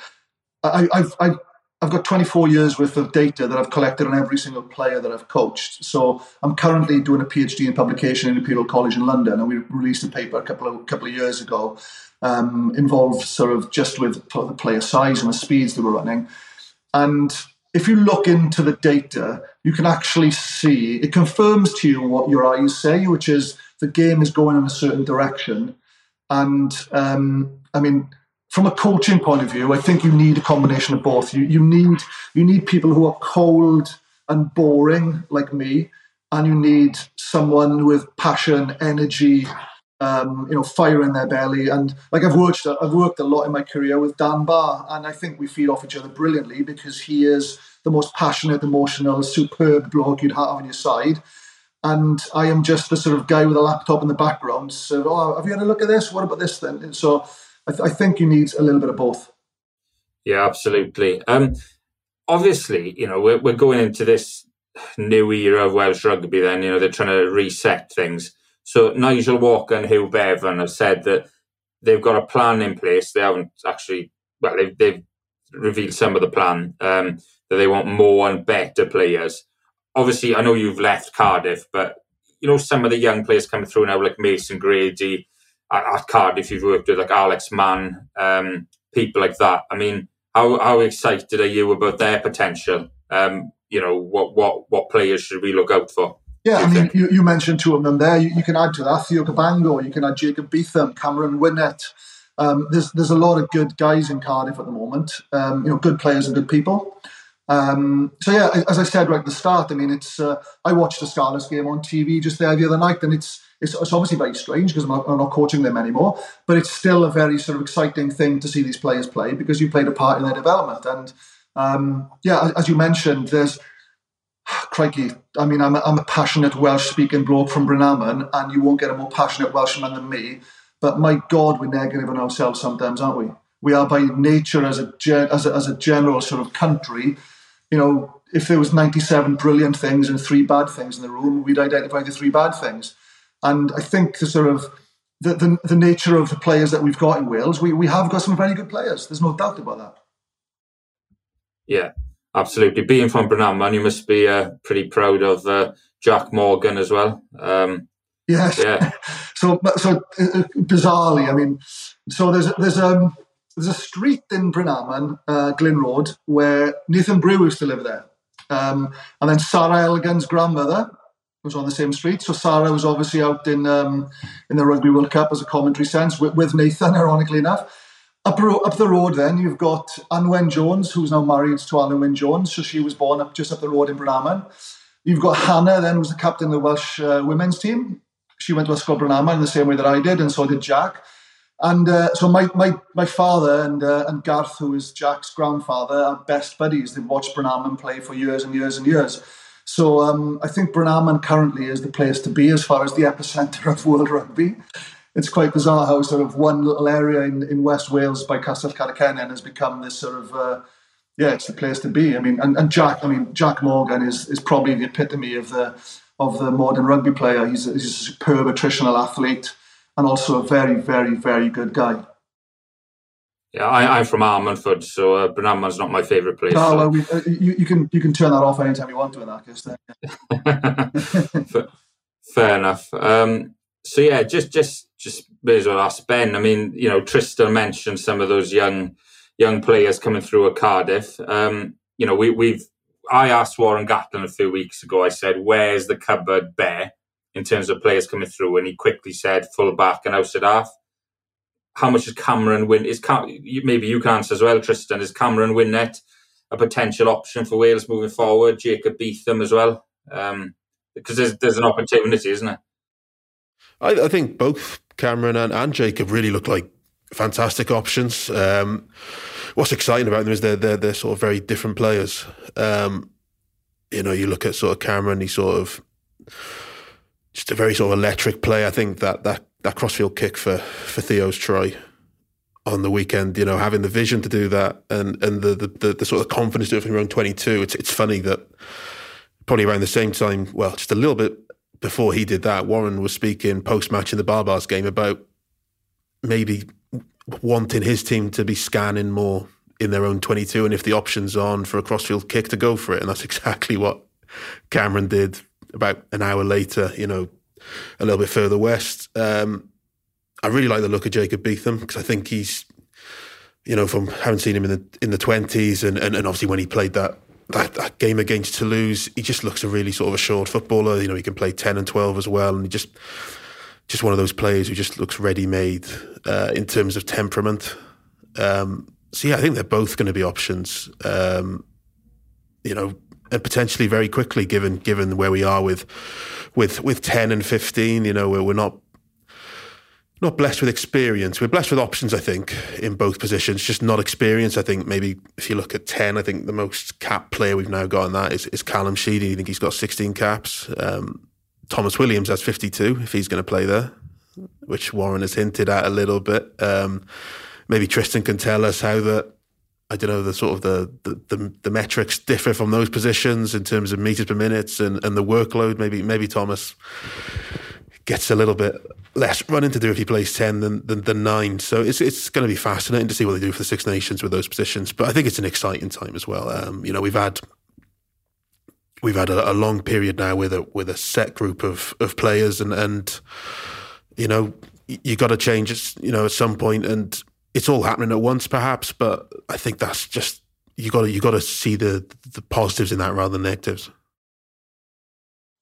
I, I've, I've I've got 24 years worth of data that I've collected on every single player that I've coached. So I'm currently doing a PhD in publication in Imperial College in London, and we released a paper a couple of couple of years ago, um, involved sort of just with the player size and the speeds they were running. And if you look into the data, you can actually see it confirms to you what your eyes say, which is the game is going in a certain direction. And um, I mean, from a coaching point of view, I think you need a combination of both. You you need you need people who are cold and boring like me, and you need someone with passion, energy, um, you know, fire in their belly. And like I've worked, I've worked a lot in my career with Dan Barr, and I think we feed off each other brilliantly because he is the most passionate, emotional, superb bloke you'd have on your side. And I am just the sort of guy with a laptop in the background. So, oh, have you had a look at this? What about this then? And so, I, th- I think you need a little bit of both. Yeah, absolutely. Um, obviously, you know, we're, we're going into this new era of Welsh rugby. Then, you know, they're trying to reset things so Nigel Walker and Huw Bevan have said that they've got a plan in place. They haven't actually, well, they've, they've revealed some of the plan um, that they want more and better players. Obviously, I know you've left Cardiff, but you know some of the young players coming through now, like Mason Grady at, at Cardiff. You've worked with like Alex Mann, um, people like that. I mean, how how excited are you about their potential? Um, you know, what what what players should we look out for? Yeah, I mean, you, you, mentioned two of them there. You, you, can add to that Theo Cabango, you can add Jacob Beetham, Cameron Winnett. Um, there's there's a lot of good guys in Cardiff at the moment. Um, you know, good players and good people. Um, so yeah, as I said right at the start, I mean, it's uh, I watched the Scarlets game on TV just there the other night, and it's it's, it's obviously very strange because I'm, I'm not, coaching them anymore, but it's still a very sort of exciting thing to see these players play because you played a part in their development. And um, yeah, as you mentioned, there's crikey, I mean, I'm a, I'm a passionate Welsh speaking bloke from Brynaman, and you won't get a more passionate Welshman than me. But my God, we're negative on ourselves sometimes, aren't we? We are by nature as a, as a, as a general sort of country. You know, if there was 97 brilliant things and three bad things in the room, we'd identify the three bad things. And I think the sort of the, the, the nature of the players that we've got in Wales, we, we have got some very good players. There's no doubt about that. Yeah, Absolutely. Being from Brynaman, you must be uh, pretty proud of uh, Jac Morgan as well. Um, yes. Yeah. so, so uh, bizarrely, I mean, so there's there's um there's a street in Brynaman, uh, Glyn Road, where Nathan Brew used to live there, um, and then Sarah Elgan's grandmother was on the same street. So Sarah was obviously out in um, in the Rugby World Cup as a commentary sense with, with Nathan, ironically enough. Up, up the road, then you've got Anwen Jones, who's now married to Alan Jones. So she was born up just up the road in Brynaman. You've got Hannah, then who's the captain of the Welsh uh, women's team. She went to Ysgol Brynaman in the same way that I did, and so did Jac. And uh, so my, my my father and uh, and Garth, who is Jac's grandfather, are best buddies. They've watched Brynaman play for years and years and years. So um, I think Brynaman currently is the place to be as far as the epicenter of world rugby it's quite bizarre how sort of one little area in, in West Wales by Castell Carreg Cennen has become this sort of uh, yeah, it's the place to be. I mean, and, and Jac, I mean, Jac Morgan is is probably the epitome of the of the modern rugby player. He's a, he's a superb attritional athlete and also a very, very, very good guy. Yeah, I, am from Ammanford, so uh, not my favourite place. Oh, so. well, we, uh, you, you can you can turn that off anytime you want to in that case. Then. fair, fair enough. Um, so yeah, just just just may as well ask Ben. I mean, you know, Trystan mentioned some of those young young players coming through at Cardiff. Um, you know, we, we've I asked Warren Gatland a few weeks ago. I said, "Where's the cupboard bare in terms of players coming through?" And he quickly said, "Full back and outside half." How much is Cameron Win? Is Cam- maybe you can answer as well, Trystan? Is Cameron Winnett a potential option for Wales moving forward? Jacob Beetham as well, um, because there's there's an opportunity, isn't it? I, I think both Cameron and, and Jacob really look like fantastic options. Um, what's exciting about them is they're, they're, they're sort of very different players. Um, you know, you look at sort of Cameron, he's sort of just a very sort of electric play. I think that that, that crossfield kick for, for Theo's try on the weekend, you know, having the vision to do that and, and the, the, the, the sort of confidence to do it from around 22, it's, it's funny that probably around the same time, well, just a little bit before he did that, Warren was speaking post match in the Barbars game about maybe wanting his team to be scanning more in their own 22 and if the option's on for a crossfield kick to go for it. And that's exactly what Cameron did about an hour later, you know, a little bit further west. Um, I really like the look of Jacob Beetham because I think he's, you know, from having seen him in the in the twenties and, and, and obviously when he played that that, that game against Toulouse, he just looks a really sort of assured footballer. You know, he can play ten and twelve as well, and he just just one of those players who just looks ready made uh, in terms of temperament. Um, so yeah, I think they're both going to be options. Um, you know, and potentially very quickly, given given where we are with with with ten and fifteen. You know, we're, not not blessed with experience. We're blessed with options, I think, in both positions, just not experience. I think maybe if you look at 10, I think the most cap player we've now got in that is, is Callum Sheedy. I think he's got 16 caps. Um, Tomos Williams has 52 if he's going to play there, which Warren has hinted at a little bit. Um, maybe Trystan can tell us how the I don't know the sort of the, the, the the metrics differ from those positions in terms of meters per minute and, and the workload. Maybe maybe Tomos gets a little bit less running to do if he plays ten than, than, than nine. So it's it's going to be fascinating to see what they do for the Six Nations with those positions. But I think it's an exciting time as well. Um, you know, we've had we've had a, a, long period now with a with a set group of of players, and and you know you got to change. You know, at some point and it's all happening at once, perhaps. But I think that's just you got to you got to see the the positives in that rather than negatives.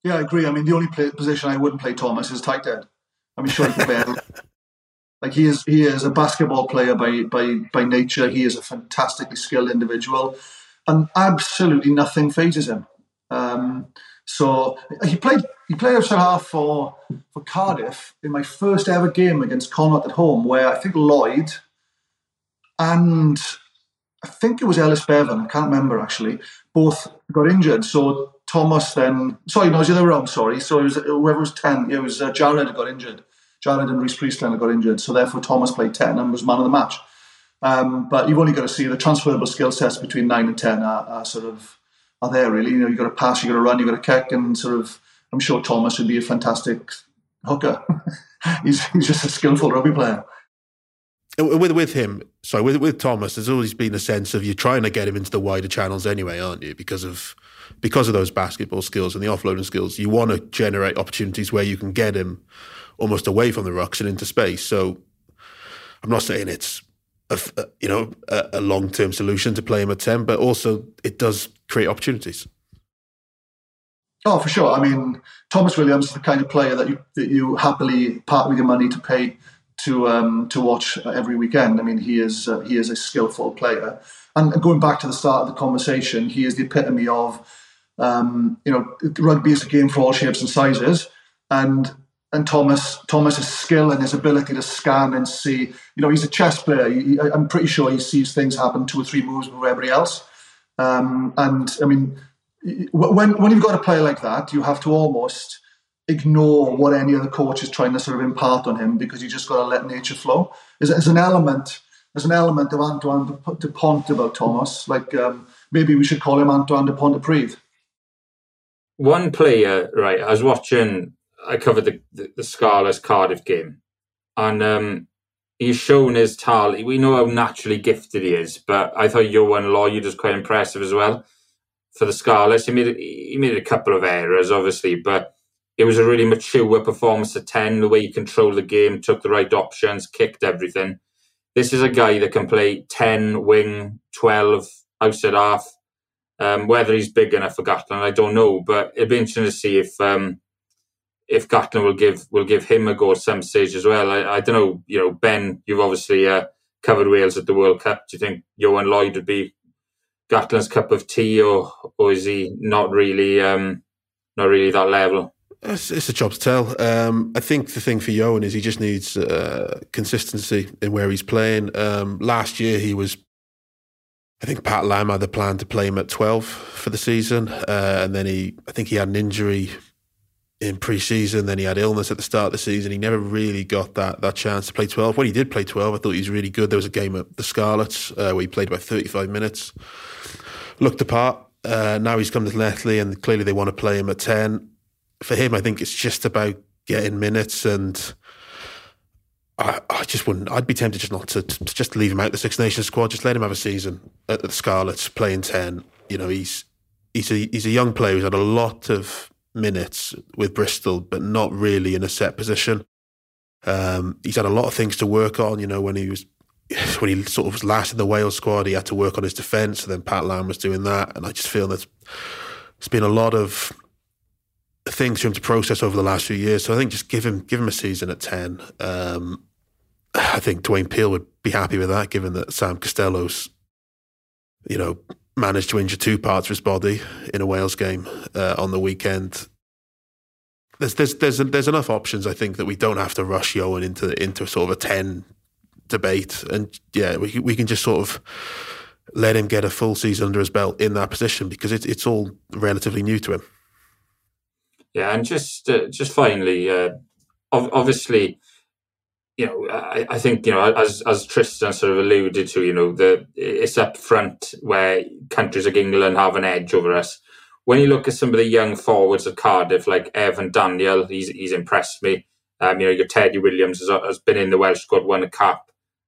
Yeah, I agree. I mean, the only play, position I wouldn't play Tomos is tight end. I mean, sure, like he is he is a basketball player by by by nature. He is a fantastically skilled individual, and absolutely nothing phases him. Um, so he played he played outside half for for Cardiff in my first ever game against Connacht at home, where I think Lloyd and I think it was Ellis Bevan, I can't remember actually, both got injured. So Tomos then, sorry, no, it was the other round, sorry. So it was whoever was 10, it was uh, Jarrod got injured. Jarrod and Rhys Priestland got injured. So therefore Tomos played 10 and was man of the match. Um, but you've only got to see the transferable skill sets between 9 and 10 are, are sort of are there really. You know, you've got to pass, you've got to run, you've got to kick, and sort of, I'm sure Tomos would be a fantastic hooker. he's, he's just a skillful rugby player with with him, sorry, with with Tomos, there's always been a sense of you're trying to get him into the wider channels anyway, aren't you? Because of because of those basketball skills and the offloading skills, you want to generate opportunities where you can get him almost away from the rocks and into space. So I'm not saying it's a, you know a, a long term solution to play him at ten, but also it does create opportunities. Oh, for sure. I mean, Tomos Williams is the kind of player that you that you happily part with your money to pay to um, to watch every weekend. I mean, he is uh, he is a skillful player. And going back to the start of the conversation, he is the epitome of um, you know rugby is a game for all shapes and sizes, and and Tomos Tomos's skill and his ability to scan and see. You know, he's a chess player. He, I'm pretty sure he sees things happen two or three moves before everybody else. Um, and I mean, when when you've got a player like that, you have to almost ignore what any other coach is trying to sort of impart on him because you just got to let nature flow. There's, there's an element, there's an element of Antoine Dupont about Tomos. Like um, maybe we should call him Antoine de Pontypridd. One player, right? I was watching. I covered the the, the Scarlets Cardiff game, and um, he's shown his talent. We know how naturally gifted he is, but I thought Ioan Lloyd was quite impressive as well for the Scarlets. He made he made a couple of errors, obviously, but it was a really mature performance at 10, the way he controlled the game, took the right options, kicked everything. This is a guy that can play 10, wing, 12, outside half. Um, whether he's big enough for Gatland, I don't know, but it'd be interesting to see if um, if Gatland will give will give him a go at some stage as well. I, I don't know, you know, Ben, you've obviously uh, covered Wales at the World Cup. Do you think Ioan Lloyd would be Gatland's cup of tea, or or is he not really um, not really that level? It's, it's, a job to tell. Um, I think the thing for Ioan is he just needs uh, consistency in where he's playing. Um, last year he was, I think Pat Lam had the plan to play him at twelve for the season, uh, and then he, I think he had an injury in pre-season. Then he had illness at the start of the season. He never really got that that chance to play twelve. When he did play twelve, I thought he was really good. There was a game at the Scarlets uh, where he played about thirty-five minutes, looked apart. Uh, now he's come to Llanelli, and clearly they want to play him at ten for him, I think it's just about getting minutes and. I, I just wouldn't. I'd be tempted just not to, to, just leave him out the Six Nations squad. Just let him have a season at the Scarlets, playing ten. You know, he's he's a he's a young player who's had a lot of minutes with Bristol, but not really in a set position. Um, he's had a lot of things to work on. You know, when he was when he sort of was last in the Wales squad, he had to work on his defence, and then Pat Lam was doing that. And I just feel that there's been a lot of things for him to process over the last few years. So I think just give him give him a season at ten. Um, I think Dwayne Peel would be happy with that, given that Sam Costello's, you know, managed to injure two parts of his body in a Wales game uh, on the weekend. There's there's there's there's enough options. I think that we don't have to rush Ioan into into sort of a ten debate, and yeah, we we can just sort of let him get a full season under his belt in that position because it's it's all relatively new to him. Yeah, and just uh, just finally, uh, obviously, you know, I, I, think you know, as as Trystan sort of alluded to, you know, the it's up front where countries like England have an edge over us. When you look at some of the young forwards at Cardiff, like Evan Daniel, he's he's impressed me. Um, you know, your Teddy Williams has, has been in the Welsh squad, won a cap.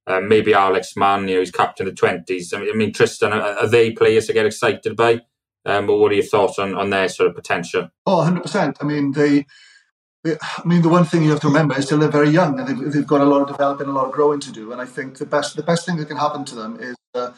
Um, maybe Alex Mann, you know, he's captain of the twenties. I mean, I mean, Trystan, are, are they players to get excited by? Um, but what are your thoughts on, on their sort of potential? Oh, 100%. I mean, they, they, I mean, the one thing you have to remember is still they're very young and they've, they've got a lot of developing, a lot of growing to do. And I think the best, the best thing that can happen to them is, uh,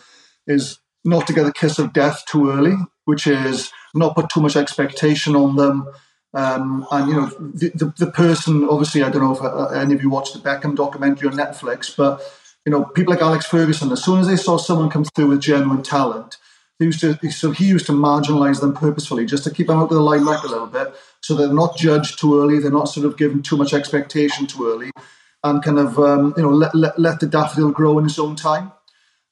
is not to get the kiss of death too early, which is not put too much expectation on them. Um, and you know the, the, the person obviously I don't know if uh, any of you watched the Beckham documentary on Netflix, but you know people like Alex Ferguson, as soon as they saw someone come through with genuine talent, he used to, so he used to marginalize them purposefully just to keep them out of the limelight a little bit, so they're not judged too early, they're not sort of given too much expectation too early, and kind of um, you know let, let, let the daffodil grow in its own time.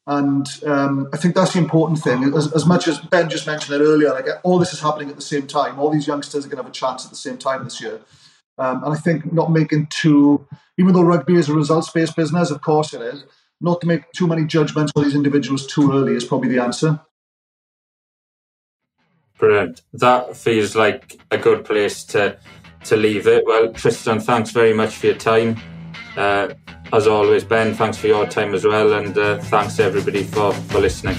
And um, I think that's the important thing. As, as, much as Ben just mentioned it earlier, like all this is happening at the same time. All these youngsters are going to have a chance at the same time this year. Um, and I think not making too, even though rugby is a results-based business, of course it is, not to make too many judgments on these individuals too early is probably the answer. Brilliant. That feels like a good place to to leave it. Well, Trystan, thanks very much for your time. Uh, as always, Ben, thanks for your time as well, and uh, thanks everybody for, for listening.